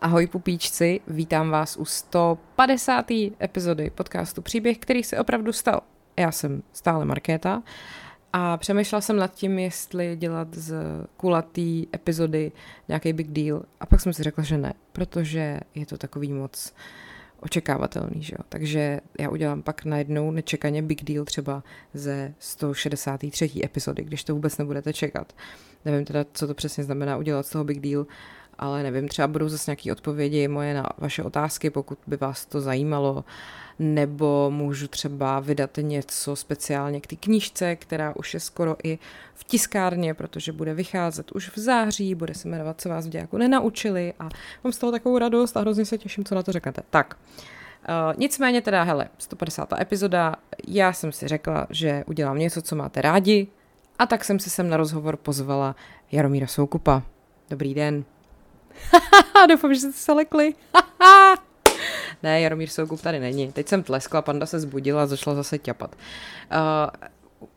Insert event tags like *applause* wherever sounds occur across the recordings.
Ahoj pupíčci, vítám vás u 150. epizody podcastu Příběh, který se opravdu stal. Já jsem stále Markéta a přemýšlela jsem nad tím, jestli dělat z kulatý epizody nějaký big deal a pak jsem si řekla, že ne, protože je to takový moc očekávatelný, že jo. Takže já udělám pak najednou nečekaně big deal třeba ze 163. epizody, když to vůbec nebudete čekat. Nevím teda, co to přesně znamená udělat z toho big deal, ale nevím, třeba budou zase nějaké odpovědi moje na vaše otázky, pokud by vás to zajímalo, nebo můžu třeba vydat něco speciálně k té knížce, která už je skoro i v tiskárně, protože bude vycházet už v září, bude se jmenovat Co vás v dějáku nenaučili a mám z toho takovou radost a hrozně se těším, co na to řeknete. Tak, Uh, nicméně teda, hele, 150. epizoda, já jsem si řekla, že udělám něco, co máte rádi, a tak jsem si sem na rozhovor pozvala Jaromíra Soukupa. Dobrý den. *laughs* Doufám, že jste se lekli. *laughs* ne, Jaromír Soukup tady není. Teď jsem tleskla, panda se zbudila a začala zase ťapat. Uh,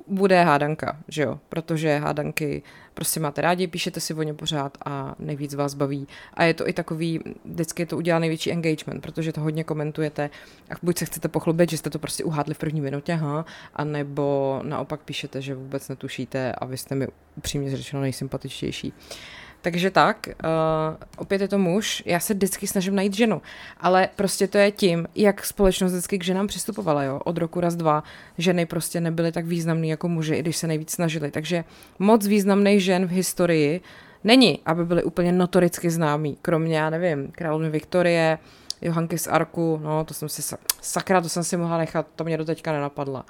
bude hádanka, že jo, protože hádanky prostě máte rádi, píšete si o ně pořád a nejvíc vás baví. A je to i takový, vždycky to udělá největší engagement, protože to hodně komentujete a buď se chcete pochlubit, že jste to prostě uhádli v první minutě, ha, a nebo naopak píšete, že vůbec netušíte a vy jste mi upřímně řečeno nejsympatičtější. Uh, takže tak, uh, opět je to muž, já se vždycky snažím najít ženu, ale prostě to je tím, jak společnost vždycky k ženám přistupovala, jo, od roku raz dva, ženy prostě nebyly tak významné jako muži, i když se nejvíc snažili, takže moc významných žen v historii není, aby byly úplně notoricky známí, kromě, já nevím, královny Viktorie, Johanky z Arku, no to jsem si, sakra, to jsem si mohla nechat, to mě do teďka nenapadla.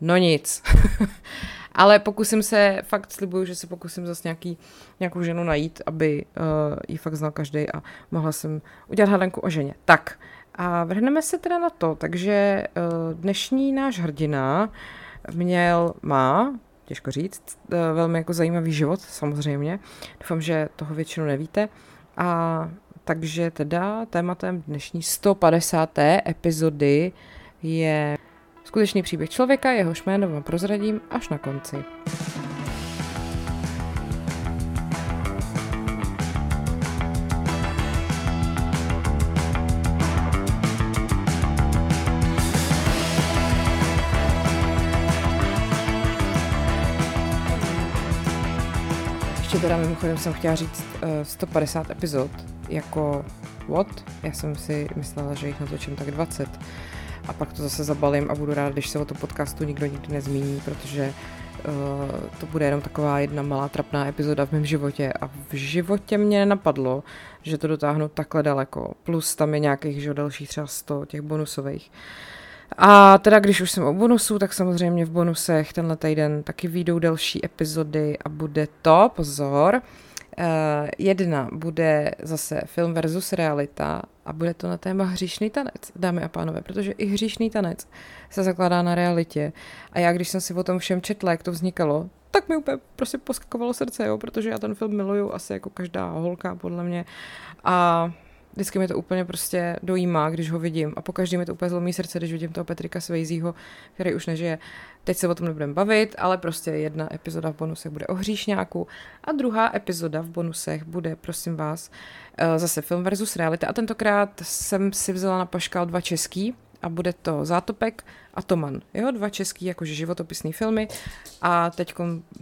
No nic. *laughs* Ale pokusím se, fakt slibuju, že se pokusím zase nějaký, nějakou ženu najít, aby uh, ji fakt znal každý a mohla jsem udělat hádanku o ženě. Tak, a vrhneme se teda na to. Takže uh, dnešní náš hrdina měl, má, těžko říct, uh, velmi jako zajímavý život, samozřejmě. Doufám, že toho většinou nevíte. A takže teda tématem dnešní 150. epizody je Skutečný příběh člověka, jehož jméno vám prozradím až na konci. Ještě teda mimochodem jsem chtěla říct uh, eh, 150 epizod jako what? Já jsem si myslela, že jich natočím tak 20 a pak to zase zabalím a budu rád, když se o to podcastu nikdo nikdy nezmíní, protože uh, to bude jenom taková jedna malá trapná epizoda v mém životě a v životě mě nenapadlo, že to dotáhnu takhle daleko. Plus tam je nějakých že, dalších třeba 100 těch bonusových. A teda když už jsem o bonusu, tak samozřejmě v bonusech tenhle týden taky výjdou další epizody a bude to, pozor, jedna bude zase film versus realita a bude to na téma hříšný tanec, dámy a pánové, protože i hříšný tanec se zakládá na realitě. A já, když jsem si o tom všem četla, jak to vznikalo, tak mi úplně prostě poskakovalo srdce, jo, protože já ten film miluju asi jako každá holka, podle mě. A vždycky mi to úplně prostě dojímá, když ho vidím. A po každý mi to úplně zlomí srdce, když vidím toho Petrika Svejzího, který už nežije. Teď se o tom nebudeme bavit, ale prostě jedna epizoda v bonusech bude o hříšňáku a druhá epizoda v bonusech bude, prosím vás, eh, zase film versus realita. A tentokrát jsem si vzala na paškal dva český, a bude to Zátopek a Toman. Jo, dva český jakože životopisné filmy a teď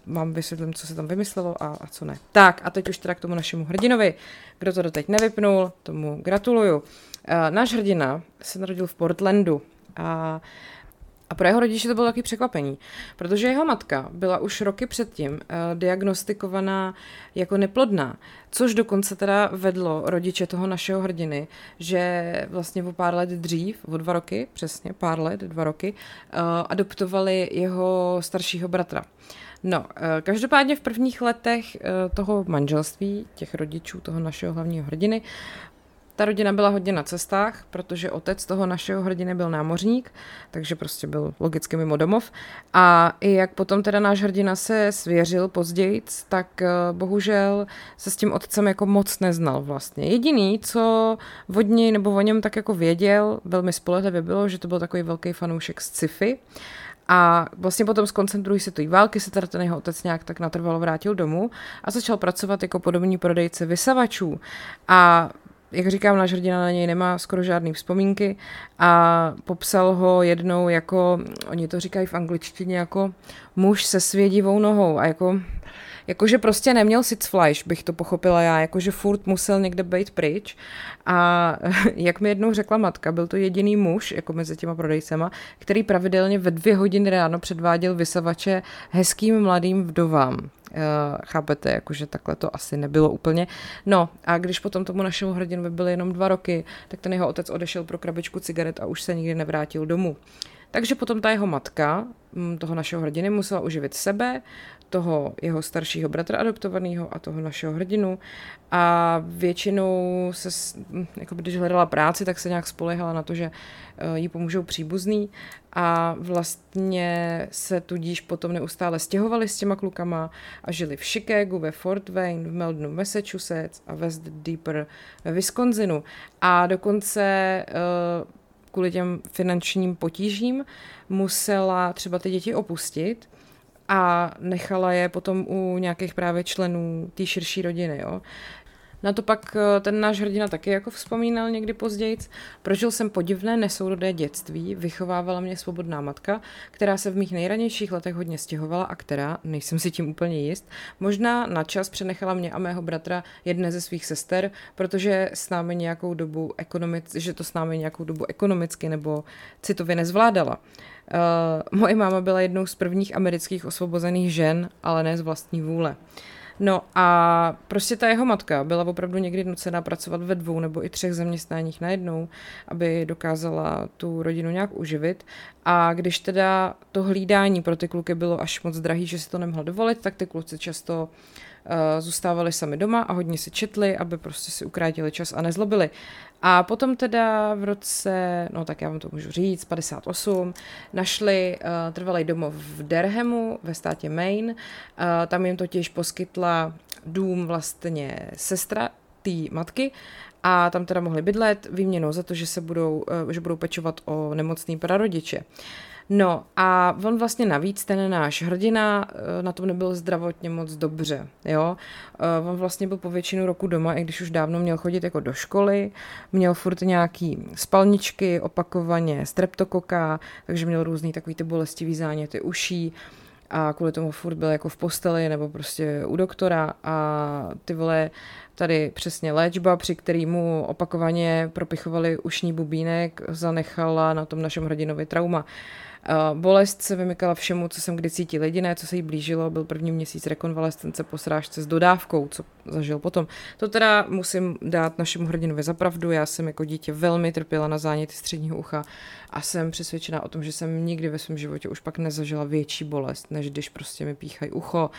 vám vysvětlím, co se tam vymyslelo a, a co ne. Tak a teď už teda k tomu našemu hrdinovi. Kdo to doteď nevypnul, tomu gratuluju. Uh, náš hrdina se narodil v Portlandu a a pro jeho rodiče to bylo taky překvapení, protože jeho matka byla už roky předtím uh, diagnostikovaná jako neplodná, což dokonce teda vedlo rodiče toho našeho hrdiny, že vlastně o pár let dřív, o dva roky, přesně pár let, dva roky, uh, adoptovali jeho staršího bratra. No, eh, každopádně v prvních letech toho manželství, těch rodičů, toho našeho hlavního hrdiny, ta rodina byla hodně na cestách, protože otec toho našeho hrdiny byl námořník, takže prostě byl logicky mimo domov. A i jak potom teda náš hrdina se svěřil později, tak eh, bohužel se s tím otcem jako moc neznal vlastně. Jediný, co od něj nebo o něm tak jako věděl, velmi spolehlivě bylo, že to byl takový velký fanoušek z sci-fi. A vlastně potom z koncem druhé světové války se teda ten jeho otec nějak tak natrvalo vrátil domů a začal pracovat jako podobný prodejce vysavačů. A jak říkám, náš hrdina na něj nemá skoro žádné vzpomínky a popsal ho jednou jako, oni to říkají v angličtině jako muž se svědivou nohou a jako jakože prostě neměl Sitzfleisch, bych to pochopila já, jakože furt musel někde být pryč a *laughs* jak mi jednou řekla matka, byl to jediný muž, jako mezi těma prodejcema, který pravidelně ve dvě hodiny ráno předváděl vysavače hezkým mladým vdovám. Uh, chápete, jakože takhle to asi nebylo úplně. No a když potom tomu našemu hrdinovi byly jenom dva roky, tak ten jeho otec odešel pro krabičku cigaret a už se nikdy nevrátil domů. Takže potom ta jeho matka, mm, toho našeho hrdiny, musela uživit sebe, toho jeho staršího bratra adoptovaného a toho našeho hrdinu. A většinou se, jako když hledala práci, tak se nějak spolehala na to, že eh, jí pomůžou příbuzný. A vlastně se tudíž potom neustále stěhovali s těma klukama a žili v Chicagu, ve Fort Wayne, v Meldonu, Massachusetts a West Deeper ve Wisconsinu. A dokonce eh, kvůli těm finančním potížím musela třeba ty děti opustit a nechala je potom u nějakých právě členů té širší rodiny. Jo. Na to pak eh, ten náš hrdina taky jako vzpomínal někdy později. Prožil jsem podivné nesourodé dětství, vychovávala mě svobodná matka, která se v mých nejranějších letech hodně stěhovala a která, nejsem si tím úplně jist, možná na čas přenechala mě a mého bratra jedné ze svých sester, protože s námi nějakou dobu ekonomic, že to s námi nějakou dobu ekonomicky nebo citově nezvládala. Uh, moje máma byla jednou z prvních amerických osvobozených žen, ale ne z vlastní vůle. No a prostě ta jeho matka byla opravdu někdy nucená pracovat ve dvou nebo i třech zaměstnáních najednou, aby dokázala tu rodinu nějak uživit. A když teda to hlídání pro ty kluky bylo až moc drahý, že si to nemohla dovolit, tak ty kluci často uh, zůstávali sami doma a hodně si četli, aby prostě si ukrátili čas a nezlobili. A potom teda v roce, no tak já vám to můžu říct, 58, našli uh, trvalý domov v Derhamu ve státě Maine. Uh, tam jim totiž poskytla dům vlastně sestra té matky a tam teda mohli bydlet výměnou za to, že se budou, že budou pečovat o nemocný prarodiče. No a on vlastně navíc, ten náš hrdina, eh, na tom nebyl zdravotně moc dobře, jo. Eh, on vlastně byl po většinu roku doma, i když už dávno měl chodit jako do školy, měl furt nějaký spalničky, opakovaně streptokoka, takže měl různý takový ty bolestivý záněty uší a kvůli tomu furt byl jako v posteli nebo prostě u doktora a ty vole tady přesně léčba, při který mu opakovaně propichovali ušní bubínek, zanechala na tom našem hrdinovi trauma. Bolest se vymykala všemu, co jsem kdy cítil. Jediné, co se jí blížilo, byl první měsíc rekonvalescence po srážce s dodávkou, co zažil potom. To teda musím dát našemu hrdinovi zapravdu. Já jsem jako dítě velmi trpěla na záněty středního ucha a jsem přesvědčená o tom, že jsem nikdy ve svém životě už pak nezažila větší bolest, než když prostě mi píchají ucho.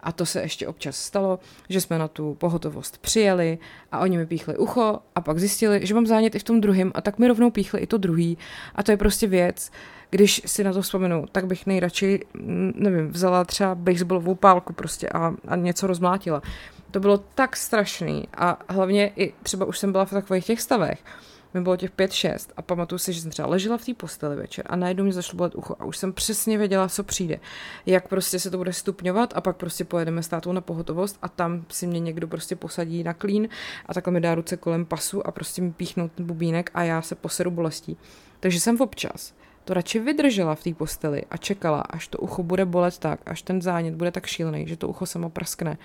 A to se ještě občas stalo, že jsme na tu pohotovost přijeli a oni mi píchli ucho a pak zjistili, že mám zánět i v tom druhém a tak mi rovnou píchli i to druhý. A to je prostě věc, když si na to vzpomenu, tak bych nejradši, mm, nevím, vzala třeba baseballovou pálku prostě a, a něco rozmlátila. To bylo tak strašný a hlavně i třeba už jsem byla v takových těch stavech, mi bylo těch pět, šest a pamatuju si, že jsem třeba ležela v té posteli večer a najednou mě zašlo bolet ucho a už jsem přesně věděla, co přijde. Jak prostě se to bude stupňovat a pak prostě pojedeme s tátou na pohotovost a tam si mě někdo prostě posadí na klín a takhle mi dá ruce kolem pasu a prostě mi píchnout ten bubínek a já se poseru bolestí. Takže jsem občas to radši vydržela v té posteli a čekala, až to ucho bude bolet tak, až ten zánět bude tak šílený, že to ucho samo praskne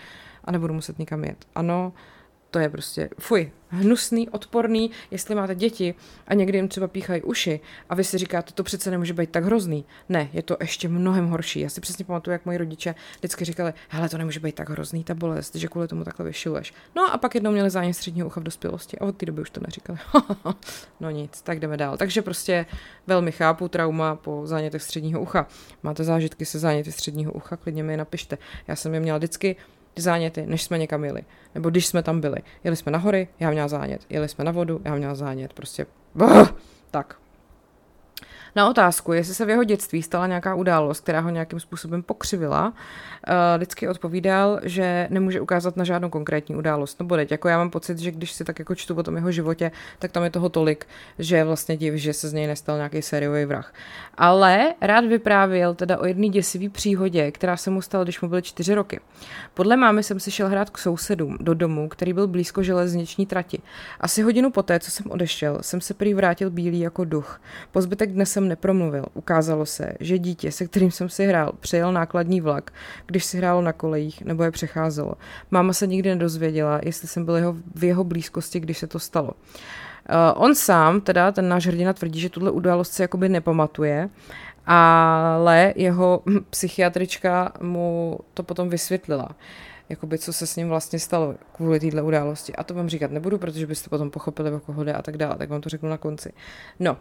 a nebudu muset nikam jet. Ano, to je prostě, fuj, hnusný, odporný, jestli máte děti a někdy jim třeba píchají uši a vy si říkáte, to přece nemůže být tak hrozný. Ne, je to ještě mnohem horší. Já si přesně pamatuju, jak moji rodiče vždycky říkali, hele, to nemůže být tak hrozný, ta bolest, že kvůli tomu takhle vyšiluješ. No a pak jednou měli zánět středního ucha v dospělosti a od té doby už to neříkali. *laughs* no nic, tak jdeme dál. Takže prostě velmi chápu trauma po zánětech středního ucha. Máte zážitky se záněty středního ucha, klidně mi je napište. Já jsem je měla vždycky ty záněty, než jsme někam jeli. Nebo když jsme tam byli. Jeli jsme na hory, já měla zánět. Jeli jsme na vodu, já měla zánět. Prostě, bah, *laughs* tak. Na otázku, jestli se v jeho dětství stala nějaká událost, která ho nějakým způsobem pokřivila, eh, vždycky odpovídal, že nemůže ukázat na žádnou konkrétní událost. No bodeť, jako já mám pocit, že když si tak jako čtu o tom jeho životě, tak tam je toho tolik, že vlastně div, že se z něj nestal nějaký sériový vrah. Ale rád vyprávěl teda o jedné děsivé příhodě, která se mu stala, když mu byly čtyři roky. Podle mámy jsem si šel hrát k sousedům do domu, který byl blízko železniční trati. Asi hodinu poté, co jsem odešel, jsem se prý vrátil bílý jako duch. Po zbytek dne jsem nepromluvil. Ukázalo se, že dítě, se kterým jsem si hrál, přejel nákladní vlak, když si hrálo na kolejích nebo je přecházelo. Máma se nikdy nedozvěděla, jestli jsem byl jeho, v jeho blízkosti, když se to stalo. Uh, on sám, teda ten náš hrdina tvrdí, že tuhle událost se jakoby nepamatuje, ale jeho *clears throat* psychiatrička mu to potom vysvětlila jakoby, co se s ním vlastně stalo kvůli téhle události. A to vám říkat nebudu, protože byste potom pochopili, o koho jde a tak dále, tak vám to řeknu na konci. No,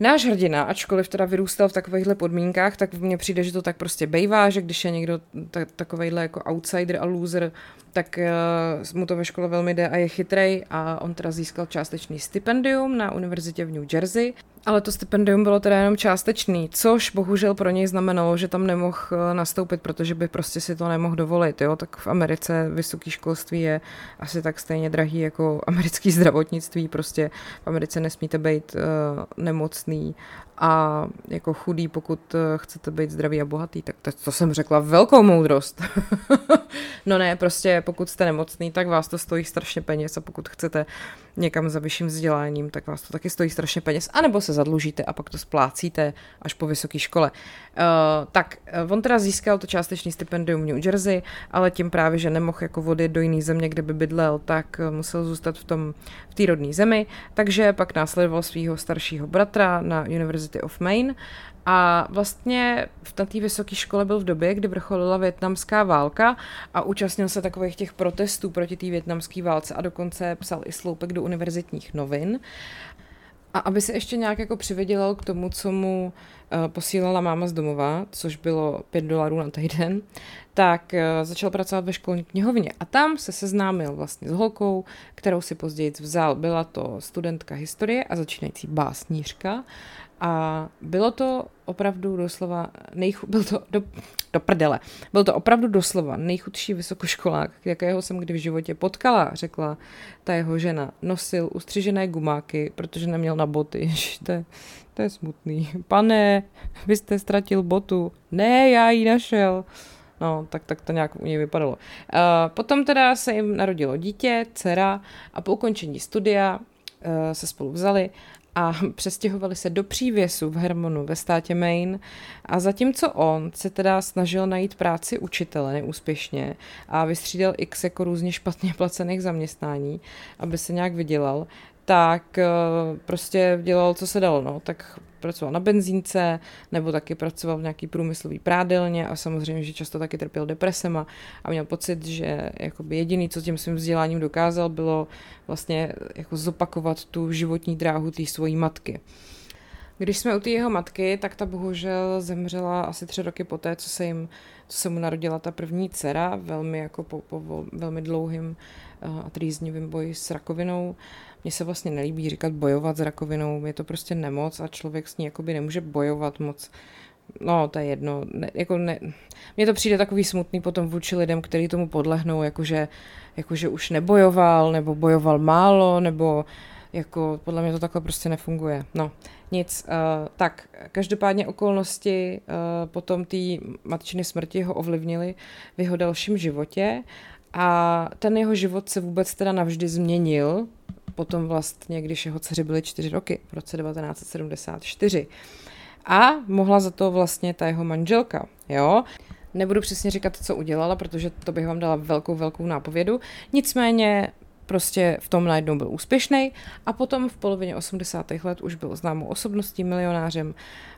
Náš hrdina, ačkoliv teda vyrůstal v takovýchhle podmínkách, tak mně přijde, že to tak prostě bejvá, že když je někdo ta, takovejhle jako outsider a loser, tak uh, mu to ve škole velmi jde a je chytrej. A on teda získal částečný stipendium na univerzitě v New Jersey ale to stipendium bylo teda jenom částečný, což bohužel pro něj znamenalo, že tam nemohl eh, nastoupit, protože by prostě si to nemohl dovolit. Jo? Tak v Americe vysoké školství je asi tak stejně drahý jako americký *laughs* zdravotnictví. Prostě v Americe nesmíte být uh, nemocný a jako chudý, pokud uh, chcete být zdravý a bohatý. Tak to, to jsem řekla velkou moudrost. *laughs* no ne, prostě pokud jste nemocný, tak vás to stojí strašně peněz a pokud chcete někam za vyšším vzděláním, tak vás to taky stojí strašně peněz. A nebo se zadlužíte a pak to splácíte až po vysoké škole. Uh, tak, eh, on teda získal to částečný stipendium v New Jersey, ale tím právě, že nemohl jako vody do jiné země, kde by bydlel, tak eh, musel zůstat v tom v té rodné zemi, takže pak následoval svého staršího bratra na University of Maine a vlastně v té vysoké škole byl v době, kdy vrcholila větnamská válka a účastnil se takových těch protestů proti té větnamské válce a dokonce psal i sloupek do univerzitních novin. A aby se ještě nějak jako přivydělal k tomu, co mu uh, posílala máma z domova, což bylo 5 dolarů na týden, tak uh, začal pracovat ve školní knihovně. A tam se seznámil vlastně s holkou, kterou si později vzal. Byla to studentka historie a začínající básnířka. A bylo to opravdu doslova, nejchu, byl to do, do prdele, byl to opravdu doslova nejchudší vysokoškolák, jakého jsem kdy v životě potkala, řekla ta jeho žena. Nosil ustřižené gumáky, protože neměl na boty. *laughs* to, je, to je smutný. Pane, vy jste ztratil botu. Ne, já ji našel. No, tak, tak to nějak u něj vypadalo. Uh, potom teda se jim narodilo dítě, dcera a po ukončení studia uh, se spolu vzali a přestěhovali se do přívěsu v Hermonu ve státě Maine. A zatímco on se teda snažil najít práci učitele neúspěšně a vystřídal x jako různě špatně placených zaměstnání, aby se nějak vydělal, tak eh, prostě dělal, co se dalo, no, tak pracoval na benzínce, nebo taky pracoval v nějaký průmyslový prádelně a samozřejmě, že často taky trpěl depresema a měl pocit, že jakoby jediný, co tím svým vzděláním dokázal, bylo vlastně jako zopakovat tu životní dráhu té svojí matky. Když jsme u té jeho matky, tak ta bohužel zemřela asi tři roky poté, co se, jim, co se mu narodila ta první dcera, velmi jako po, po velmi dlouhým eh, a trýznivým boji s rakovinou. Mně se vlastně nelíbí říkat bojovat s rakovinou, je to prostě nemoc a člověk s ní jakoby nemůže bojovat moc. No, to je jedno. Ne, jako ne, mně to přijde takový smutný potom vůči lidem, kteří tomu podlehnou, jakože, jakože už nebojoval, nebo bojoval málo, nebo jako podle mě to takhle prostě nefunguje. No, nic. Uh, tak, každopádně okolnosti uh, potom té matčiny smrti ho ovlivnily v jeho dalším životě a ten jeho život se vůbec teda navždy změnil, potom vlastně, když jeho dceři byly čtyři roky, v roce 1974. A mohla za to vlastně ta jeho manželka, jo. Nebudu přesně říkat, co udělala, protože to bych vám dala velkou, velkou nápovědu. Nicméně prostě v tom najednou byl úspěšný a potom v polovině 80. let už byl známou osobností, milionářem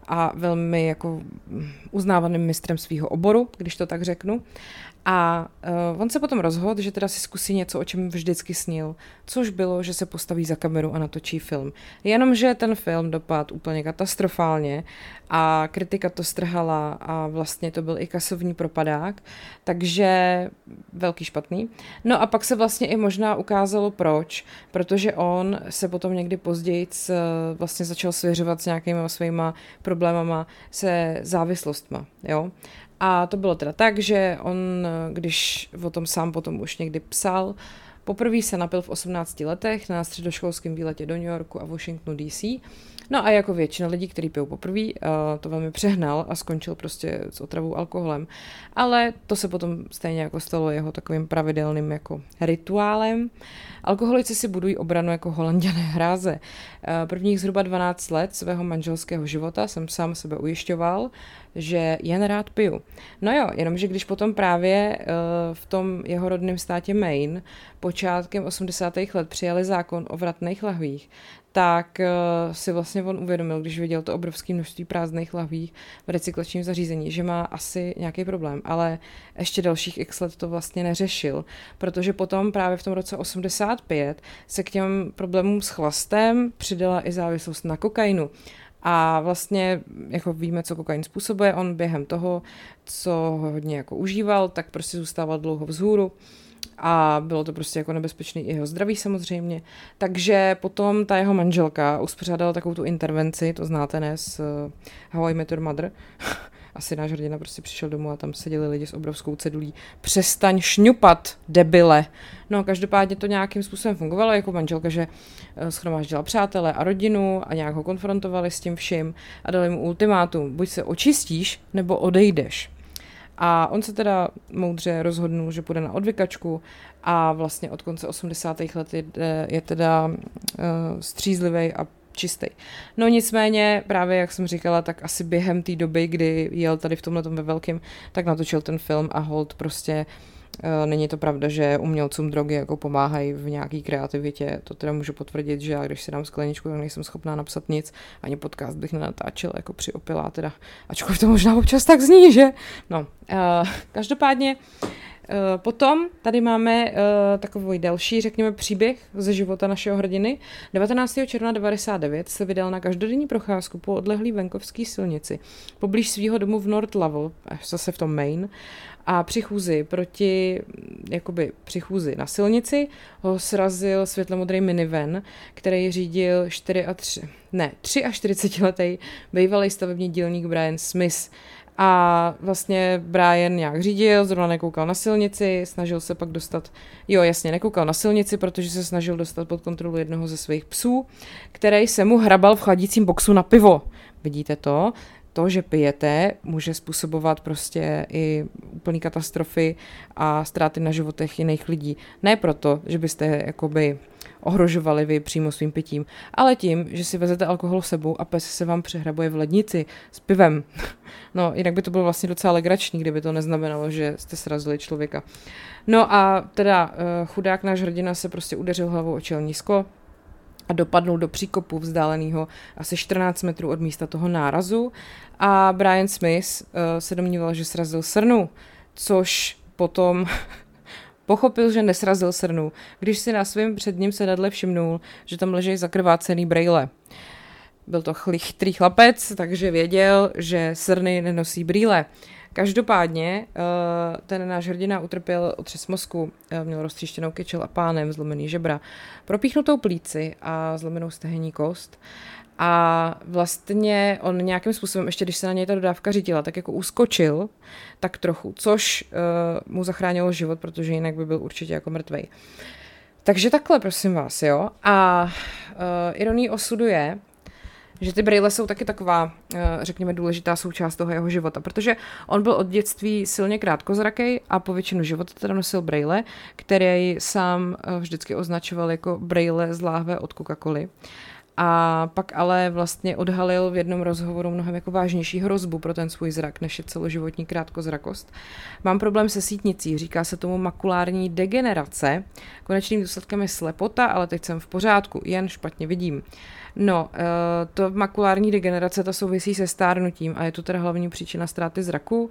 a velmi jako uznávaným mistrem svého oboru, když to tak řeknu. A uh, on se potom rozhodl, že teda si zkusí něco, o čem vždycky snil, což bylo, že se postaví za kameru a natočí film. Jenomže ten film dopad úplně katastrofálně a kritika to strhala a vlastně to byl i kasovní propadák, takže velký špatný. No a pak se vlastně i možná ukázal, docházelo proč, protože on se potom někdy později vlastně začal svěřovat s nějakýma svýma problémama se závislostma, jo. A to bylo teda tak, že on, když o tom sám potom už někdy psal, poprvé se napil v 18 letech na středoškolském výletě do New Yorku a Washingtonu DC No a jako většina lidí, kteří pijou poprvé, uh, to velmi přehnal a skončil prostě s otravou alkoholem. Ale to se potom stejně jako stalo jeho takovým pravidelným jako rituálem. Alkoholici si budují obranu jako holanděné hráze. Uh, prvních zhruba 12 let svého manželského života jsem sám sebe ujišťoval, že jen rád piju. No jo, jenomže když potom právě uh, v tom jeho rodném státě Maine počátkem 80. let přijali zákon o vratných lahvích, tak uh, si vlastně on uvědomil, když viděl to obrovské množství prázdných lahví v recyklačním zařízení, že má asi nějaký problém, ale ještě dalších x let to vlastně neřešil, protože potom právě v tom roce 85 se k těm problémům s chlastem přidala i závislost na kokainu. A vlastně, jako víme, co kokain způsobuje, on během toho, co ho hodně jako užíval, tak prostě zůstával dlouho vzhůru a bylo to prostě jako nebezpečný i jeho zdraví samozřejmě. Takže potom ta jeho manželka uspořádala takovou tu intervenci, to znáte ne, s uh, How I Met Your Mother. *laughs* Asi náš hrdina prostě přišel domů a tam seděli lidi s obrovskou cedulí. Přestaň šňupat, debile. No, každopádně to nějakým způsobem fungovalo jako manželka, že uh, schromáždila přátele a rodinu a nějak ho konfrontovali s tím vším a dali mu ultimátum. Buď se očistíš, nebo odejdeš. A on se teda moudře rozhodnul, že půjde na odvykačku a vlastně od konce 80. let je, je teda uh, střízlivý a čistý. No nicméně, právě jak jsem říkala, tak asi během té doby, kdy jel tady v tomhle ve velkém, tak natočil ten film a hold prostě uh, Eh, není to pravda, že umělcům drogy jako pomáhají v nějaké kreativitě. To teda můžu potvrdit, že já když si dám skleničku, tak nejsem schopná napsat nic. Ani podcast bych nenatáčel jako při opilá teda. Ačkoliv to možná občas tak zní, že? No, uh, *laughs* každopádně uh, Potom tady máme uh, takový další, řekněme, příběh ze života našeho hrdiny. 19. června 1999 se vydal na každodenní procházku po odlehlý venkovské silnici poblíž svého domu v North Level, zase v tom Maine, a při chůzi proti, jakoby při chůzi na silnici ho srazil světlomodrý minivan, který řídil 4 a 3, ne, 43 letý bývalý stavební dílník Brian Smith. A vlastně Brian nějak řídil, zrovna nekoukal na silnici, snažil se pak dostat, jo jasně, nekoukal na silnici, protože se snažil dostat pod kontrolu jednoho ze svých psů, který se mu hrabal v chladícím boxu na pivo. Vidíte to? to, že pijete, může způsobovat prostě i úplný katastrofy a ztráty na životech jiných lidí. Ne proto, že byste jakoby ohrožovali vy přímo svým pitím, ale tím, že si vezete alkohol sebou a pes se vám přehrabuje v lednici s pivem. *laughs* No, jinak by to bylo vlastně docela legrační, kdyby to neznamenalo, že jste srazili člověka. No a teda eh, chudák náš hrdina se prostě udeřil hlavou o čelní sklo, a dopadnul do příkopu vzdáleného asi 14 metrů od místa toho nárazu a Brian Smith uh, se domníval, že srazil srnu, což potom *laughs* pochopil, že nesrazil srnu, když si na svém předním sedadle všimnul, že tam leží zakrvácený brejle. Byl to chytrý chlapec, takže věděl, že srny nenosí brýle. Každopádně uh, ten náš hrdina utrpěl otřes mozku, uh, měl roztříštěnou kyčel a pánem, zlomený žebra, propíchnutou plíci a zlomenou stehenní kost. A vlastně on nějakým způsobem, ještě když se na něj ta dodávka řídila, tak jako uskočil, tak trochu, což uh, mu zachránilo život, protože jinak by byl určitě jako mrtvej. Takže takhle, prosím vás, jo. A uh, ironí osudu je, že ty brýle jsou taky taková, eh, řekněme, důležitá součást toho jeho života, protože on byl od dětství silně krátkozraký a po většinu života teda nosil brýle, který sám eh, vždycky označoval jako brýle z láhve od Coca-Coly. A pak ale vlastně odhalil v jednom rozhovoru mnohem jako vážnější hrozbu pro ten svůj zrak, než je celoživotní krátkozrakost. Mám problém se sítnicí, říká se tomu makulární degenerace. Konečným důsledkem je slepota, ale teď jsem v pořádku, jen špatně vidím. No, eh, to makulární degenerace, ta souvisí se stárnutím a je to teda hlavní příčina ztráty zraku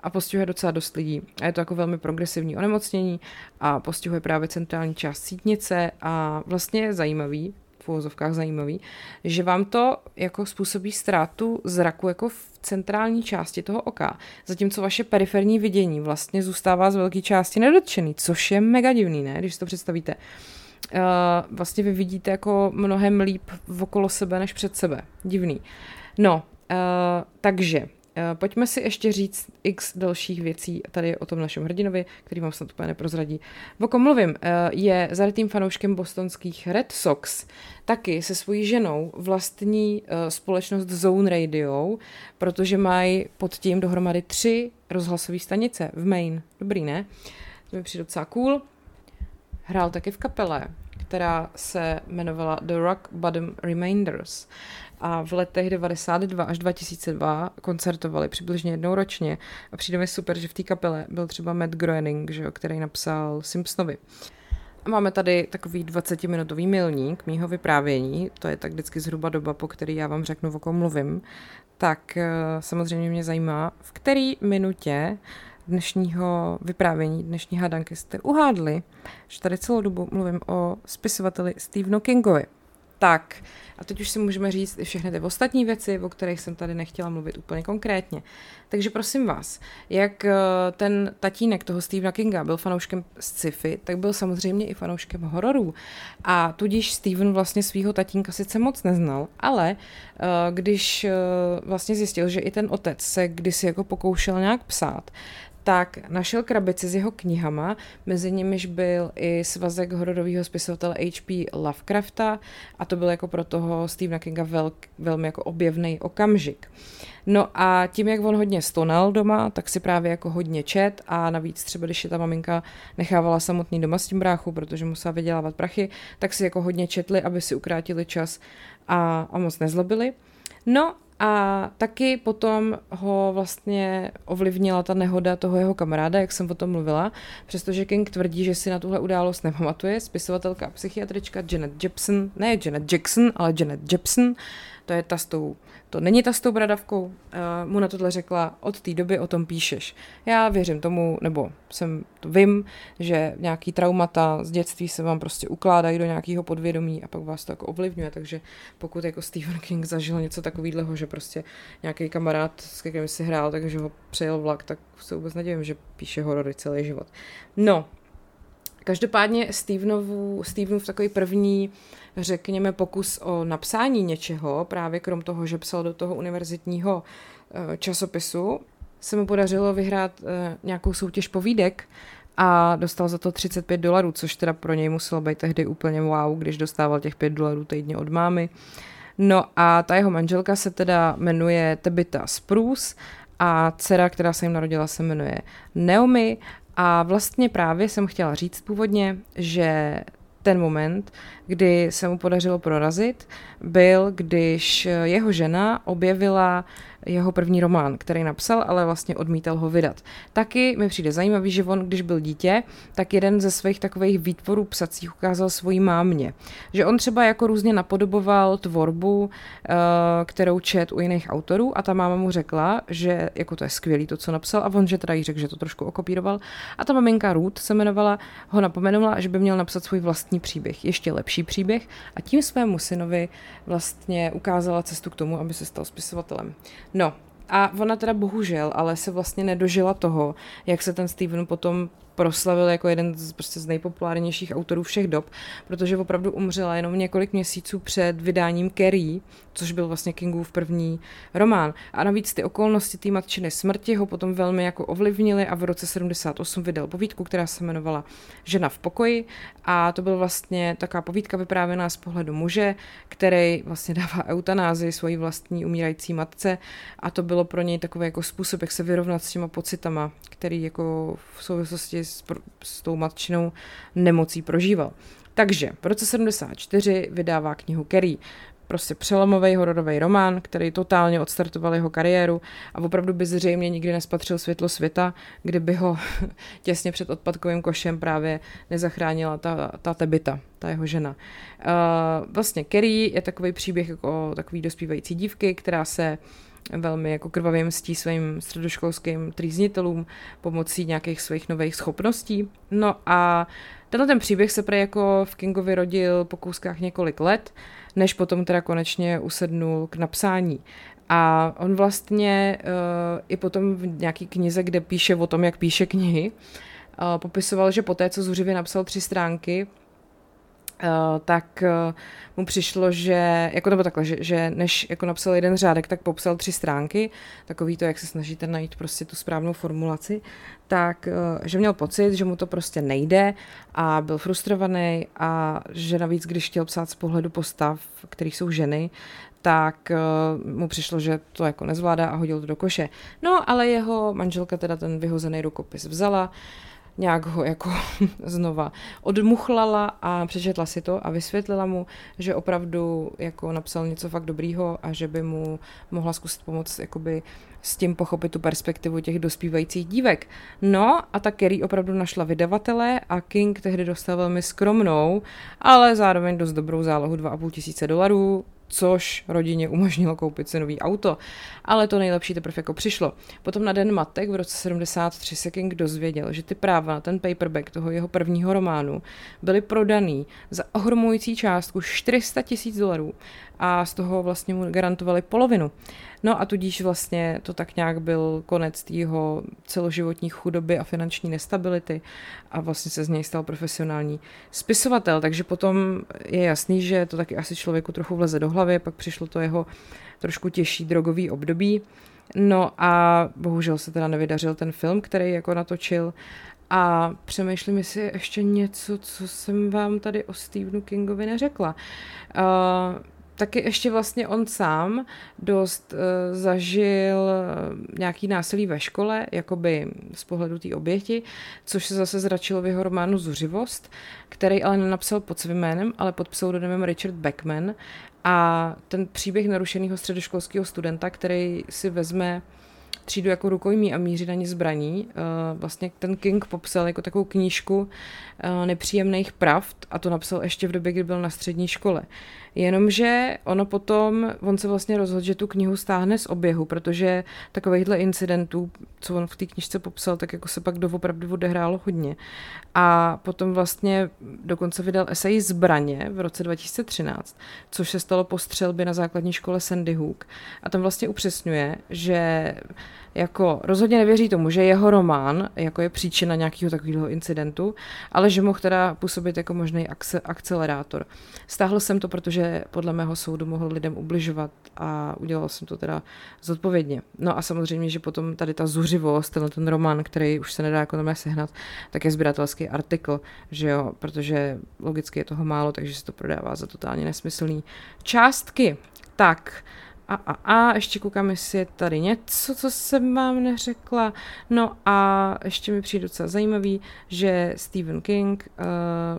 a postihuje docela dost lidí. A je to jako velmi progresivní onemocnění a postihuje právě centrální část sítnice a vlastně je zajímavý, v uvozovkách zajímavý, že vám to jako způsobí ztrátu zraku jako v centrální části toho oka, zatímco vaše periferní vidění vlastně zůstává z velké části nedotčený, což je mega divný, ne, když si to představíte. vlastně vy vidíte jako mnohem líp okolo sebe než před sebe. Divný. No, uh, takže pojďme si ještě říct x dalších věcí tady o tom našem hrdinovi, který vám snad úplně neprozradí. O kom mluvím, eh, je zarytým fanouškem bostonských Red Sox, taky se svojí ženou vlastní eh, společnost Zone Radio, protože mají pod tím dohromady tři rozhlasové stanice v Maine. Dobrý, ne? To mi přijde docela cool. Hrál taky v kapele, která se jmenovala The Rock Bottom Remainders a v letech 92 až 2002 koncertovali přibližně jednou ročně a přijde mi super, že v té kapele byl třeba Matt Groening, že jo, který napsal Simpsonovi. A máme tady takový 20-minutový milník mýho vyprávění, to je tak vždycky zhruba doba, po který já vám řeknu, o kom mluvím. Tak eh, samozřejmě mě zajímá, v který minutě dnešního vyprávění, dnešní hadanky jste uhádli, že tady celou dobu mluvím o spisovateli Stephenu Kingovi. Tak, a teď už si můžeme říct i všechny ty ostatní věci, o kterých jsem tady nechtěla mluvit úplně konkrétně. Takže prosím vás, jak eh, ten tatínek toho Stephena Kinga byl fanouškem sci-fi, tak byl samozřejmě i fanouškem hororů. A tudíž Stephen vlastně svého tatínka sice moc neznal, ale eh, když eh, vlastně zjistil, že i ten otec se kdysi jako pokoušel nějak psát, tak našel krabici s jeho knihama, mezi nimiž byl i svazek hororového spisovatele H.P. Lovecrafta a to byl jako pro toho Stephena Kinga vel, velmi jako objevný okamžik. No a tím, jak on hodně stonal doma, tak si právě jako hodně čet a navíc třeba, když je ta maminka nechávala samotný doma s tím bráchu, protože musela vydělávat prachy, tak si jako hodně četli, aby si ukrátili čas a, a moc nezlobili. No a taky potom ho vlastně ovlivnila ta nehoda toho jeho kamaráda, jak jsem o tom mluvila, přestože King tvrdí, že si na tuhle událost nepamatuje. Spisovatelka a psychiatrička Janet Jackson, ne Janet Jackson, ale Janet Jackson, to je ta s tou to není ta s tou bradavkou, uh, mu na tohle řekla, od té doby o tom píšeš. Já věřím tomu, nebo jsem to vím, že nějaký traumata z dětství se vám prostě ukládají do nějakého podvědomí a pak vás to jako ovlivňuje, takže pokud jako Stephen King zažil něco takového, že prostě nějaký kamarád, s kterým si hrál, takže ho přejel vlak, tak se vůbec nedivím, že píše horory celý život. No, Každopádně Stevenovu, Stevenův takový první, řekněme, pokus o napsání něčeho, právě krom toho, že psal do toho univerzitního eh, časopisu, se mu podařilo vyhrát eh, nějakou soutěž povídek a dostal za to 35 dolarů, což teda pro něj muselo být tehdy úplně wow, když dostával těch 5 dolarů týdně od mámy. No a ta jeho manželka se teda jmenuje Tebita Spruce a dcera, která se jim narodila, se jmenuje Naomi a vlastně právě jsem chtěla říct původně, že ten moment, kdy se mu podařilo prorazit, byl, když jeho žena objevila jeho první román, který napsal, ale vlastně odmítal ho vydat. Taky mi přijde zajímavý, že on, když byl dítě, tak jeden ze svých takových výtvorů psacích ukázal svojí mámě. Že on třeba jako různě napodoboval tvorbu, eh, kterou čet u jiných autorů a ta máma mu řekla, že jako to je skvělý to, co napsal a on, že teda jí řekl, že to trošku okopíroval a ta maminka Ruth se jmenovala, ho napomenula, že by měl napsat svůj vlastní příběh, ještě lepší příběh a tím svému synovi vlastně ukázala cestu k tomu, aby se stal spisovatelem. No, a ona teda bohužel, ale se vlastně nedožila toho, jak se ten Steven potom proslavil jako jeden z, prostě z nejpopulárnějších autorů všech dob, protože opravdu umřela jenom několik měsíců před vydáním Carrie, což byl vlastně Kingův první román. A navíc ty okolnosti té matčiny smrti ho potom velmi jako ovlivnily a v roce 78 vydal povídku, která se jmenovala Žena v pokoji a to byl vlastně taková povídka vyprávěná z pohledu muže, který vlastně *laughs* dává eutanázi svojí vlastní umírající matce a to bylo pro něj takový jako způsob, jak se vyrovnat s těma pocitama, který jako v souvislosti s, s tou matčinou nemocí prožíval. Takže v roce 74 vydává knihu Kerry, prostě přelomový hororový román, který totálně odstartoval jeho kariéru a opravdu by zřejmě nikdy nespatřil světlo světa, kdyby ho *laughs* těsně před odpadkovým košem právě nezachránila ta, ta Tebita, ta jeho žena. Uh, vlastně Kerry je takový příběh jako takový dospívající dívky, která se velmi jako krvavě mstí svým středoškolským trýznitelům pomocí nějakých svých nových schopností. No a tenhle ten příběh se prej jako v Kingovi rodil po kouskách několik let, než potom teda konečně usednul k napsání. A on vlastně uh, i potom v nějaký knize, kde píše o tom, jak píše knihy, uh, popisoval, že poté, co zuřivě napsal tři stránky, Uh, tak uh, mu přišlo, že, jako nebo takhle, že, že než jako napsal jeden řádek, tak popsal tři stránky, takový to, jak se snažíte najít prostě tu správnou formulaci, tak, uh, že měl pocit, že mu to prostě nejde a byl frustrovaný a že navíc, když chtěl psát z pohledu postav, kterých jsou ženy, tak uh, mu přišlo, že to jako nezvládá a hodil to do koše. No, ale jeho manželka teda ten vyhozený rukopis vzala, nějak ho jako *laughs* znova odmuchlala a přečetla si to a vysvětlila mu, že opravdu jako napsal něco fakt dobrýho a že by mu mohla zkusit pomoct jakoby s tím pochopit tu perspektivu těch dospívajících dívek. No a ta Kerry opravdu našla vydavatele a King tehdy dostal velmi skromnou, ale zároveň dost dobrou zálohu 2,5 tisíce dolarů, což rodině umožnilo koupit si nový auto. Ale to nejlepší teprve jako přišlo. Potom na Den matek v roce 73 se King dozvěděl, že ty práva na ten paperback toho jeho prvního románu byly prodaný za ohromující částku 400 tisíc dolarů a z toho vlastně mu garantovali polovinu. No a tudíž vlastně to tak nějak byl konec jeho celoživotní chudoby a finanční nestability a vlastně se z něj stal profesionální spisovatel, takže potom je jasný, že to taky asi člověku trochu vleze do hlavy, pak přišlo to jeho trošku těžší drogový období, No a bohužel se teda nevydařil ten film, který jako natočil a přemýšlím, jestli ještě něco, co jsem vám tady o Stephenu Kingovi neřekla. Uh, taky ještě vlastně on sám dost uh, zažil nějaký násilí ve škole, jakoby z pohledu té oběti, což se zase zračilo v jeho románu Zuřivost, který ale nenapsal pod svým jménem, ale pod pseudonymem Richard Beckman. A ten příběh narušeného středoškolského studenta, který si vezme třídu jako rukojmí a míří na ně zbraní. Vlastně ten King popsal jako takovou knížku nepříjemných pravd a to napsal ještě v době, kdy byl na střední škole. Jenomže ono potom, on se vlastně rozhodl, že tu knihu stáhne z oběhu, protože takovýchhle incidentů, co on v té knižce popsal, tak jako se pak doopravdy odehrálo hodně. A potom vlastně dokonce vydal esej Zbraně v roce 2013, což se stalo po střelbě na základní škole Sandy Hook. A tam vlastně upřesňuje, že jako rozhodně nevěří tomu, že jeho román jako je příčina nějakého takového incidentu, ale že mohl teda působit jako možný akcelerátor. Stáhl jsem to, protože podle mého soudu mohl lidem ubližovat a udělal jsem to teda zodpovědně. No a samozřejmě, že potom tady ta zuřivost, tenhle ten román, který už se nedá jako sehnat, tak je sběratelský artikl, že jo, protože logicky je toho málo, takže se to prodává za totálně nesmyslný částky. Tak, a, a, a, ještě koukám, jestli je tady něco, co jsem vám neřekla. No a ještě mi přijde docela zajímavý, že Stephen King uh,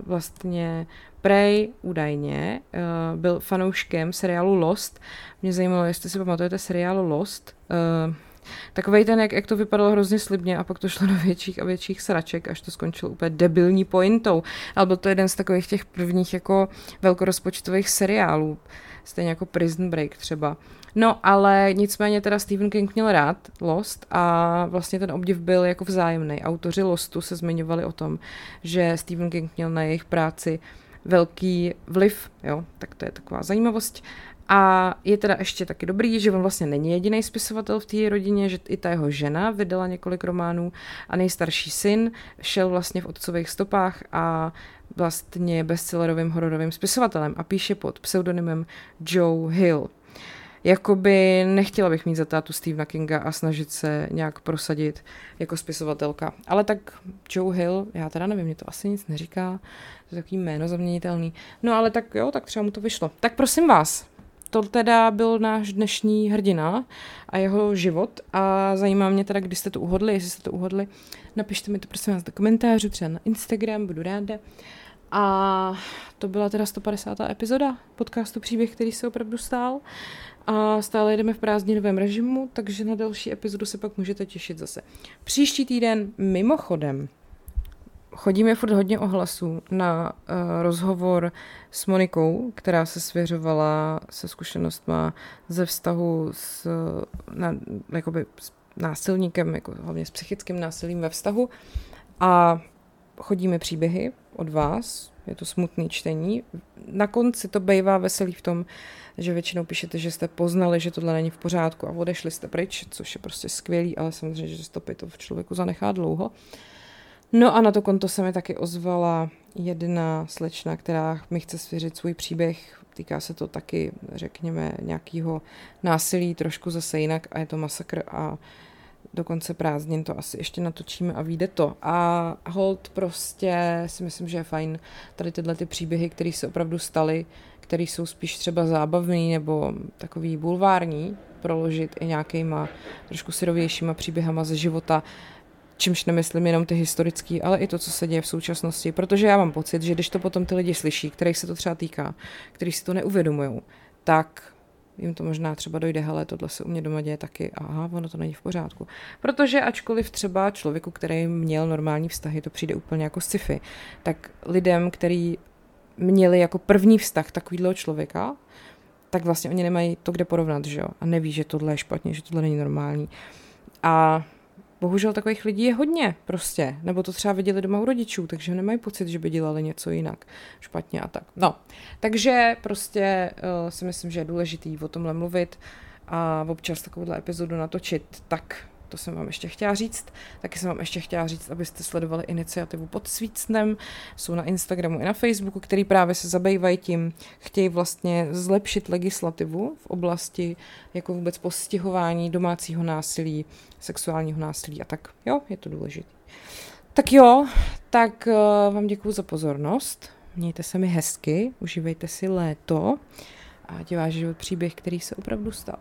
vlastně Prej údajně uh, byl fanouškem seriálu Lost. Mě zajímalo, jestli si pamatujete seriálu Lost. Uh, Takový ten, jak, jak to vypadalo hrozně slibně a pak to šlo do větších a větších sraček, až to skončilo úplně debilní pointou. Ale byl to jeden z takových těch prvních jako velkorozpočtových seriálů, stejně jako Prison Break třeba. No, ale nicméně teda Stephen King měl rád Lost a vlastně ten obdiv byl jako vzájemný. Autoři Lostu se zmiňovali o tom, že Stephen King měl na jejich práci velký vliv, jo, tak to je taková zajímavost. A je teda ještě taky dobrý, že on vlastně není jediný spisovatel v té rodině, že i ta jeho žena vydala několik románů a nejstarší syn šel vlastně v otcových stopách a vlastně bestsellerovým hororovým spisovatelem a píše pod pseudonymem Joe Hill. Jakoby nechtěla bych mít za tátu Stephena Kinga a snažit se nějak prosadit jako spisovatelka. Ale tak Joe Hill, já teda nevím, mě to asi nic neříká, to je takový jméno zaměnitelný. No ale tak jo, tak třeba mu to vyšlo. Tak prosím vás, to teda byl náš dnešní hrdina a jeho život a zajímá mě teda, kdy jste to uhodli, jestli jste to uhodli, napište mi to prosím vás do komentářů, třeba na Instagram, budu ráda. A to byla teda 150. epizoda podcastu Příběh, který se opravdu stál. A stále jdeme v prázdninovém režimu, takže na další epizodu se pak můžete těšit zase. Příští týden mimochodem chodíme furt hodně ohlasů na uh, rozhovor s Monikou, která se svěřovala se zkušenostma ze vztahu s, na, jakoby, s násilníkem, jako hlavně s psychickým násilím ve vztahu. A chodíme příběhy od vás, je to smutný čtení. Na konci to bývá veselý v tom, že většinou píšete, že jste poznali, že tohle není v pořádku a odešli jste pryč, což je prostě skvělý, ale samozřejmě, že stopy to v člověku zanechá dlouho. No a na to konto se mi taky ozvala jedna slečna, která mi chce svěřit svůj příběh. Týká se to taky, řekněme, nějakého násilí, trošku zase jinak a je to masakr a do konce prázdnin to asi ještě natočíme a vyjde to. A hold prostě si myslím, že je fajn tady tyhle ty příběhy, které se opravdu staly, které jsou spíš třeba zábavný nebo takový bulvární, proložit i nějakýma trošku syrovějšíma příběhama ze života, čímž nemyslím jenom ty historický, ale i to, co se děje v současnosti, protože já mám pocit, že když to potom ty lidi slyší, kterých se to třeba týká, kteří si to neuvědomují, tak jim to možná třeba dojde, hele, tohle se u mě doma děje taky, aha, ono to není v pořádku. Protože ačkoliv třeba člověku, který měl normální vztahy, to přijde úplně jako sci-fi, tak lidem, který měli jako první vztah takovýhle člověka, tak vlastně oni nemají to, kde porovnat, že jo? A neví, že tohle je špatně, že tohle není normální. A bohužel takových lidí je hodně prostě, nebo to třeba viděli doma u rodičů, takže nemají pocit, že by dělali něco jinak špatně a tak. No, takže prostě uh, si myslím, že je důležitý o tomhle mluvit a občas takovouhle epizodu natočit tak, to jsem vám ještě chtěla říct. Taky jsem vám ještě chtěla říct, abyste sledovali iniciativu pod Svícnem. Jsou na Instagramu i na Facebooku, který právě se zabývají tím, chtějí vlastně zlepšit legislativu v oblasti jako vůbec postihování domácího násilí, sexuálního násilí a tak. Jo, je to důležité. Tak jo, tak uh, vám děkuji za pozornost. Mějte se mi hezky, užívejte si léto a ať je váš život příběh, který se opravdu stal.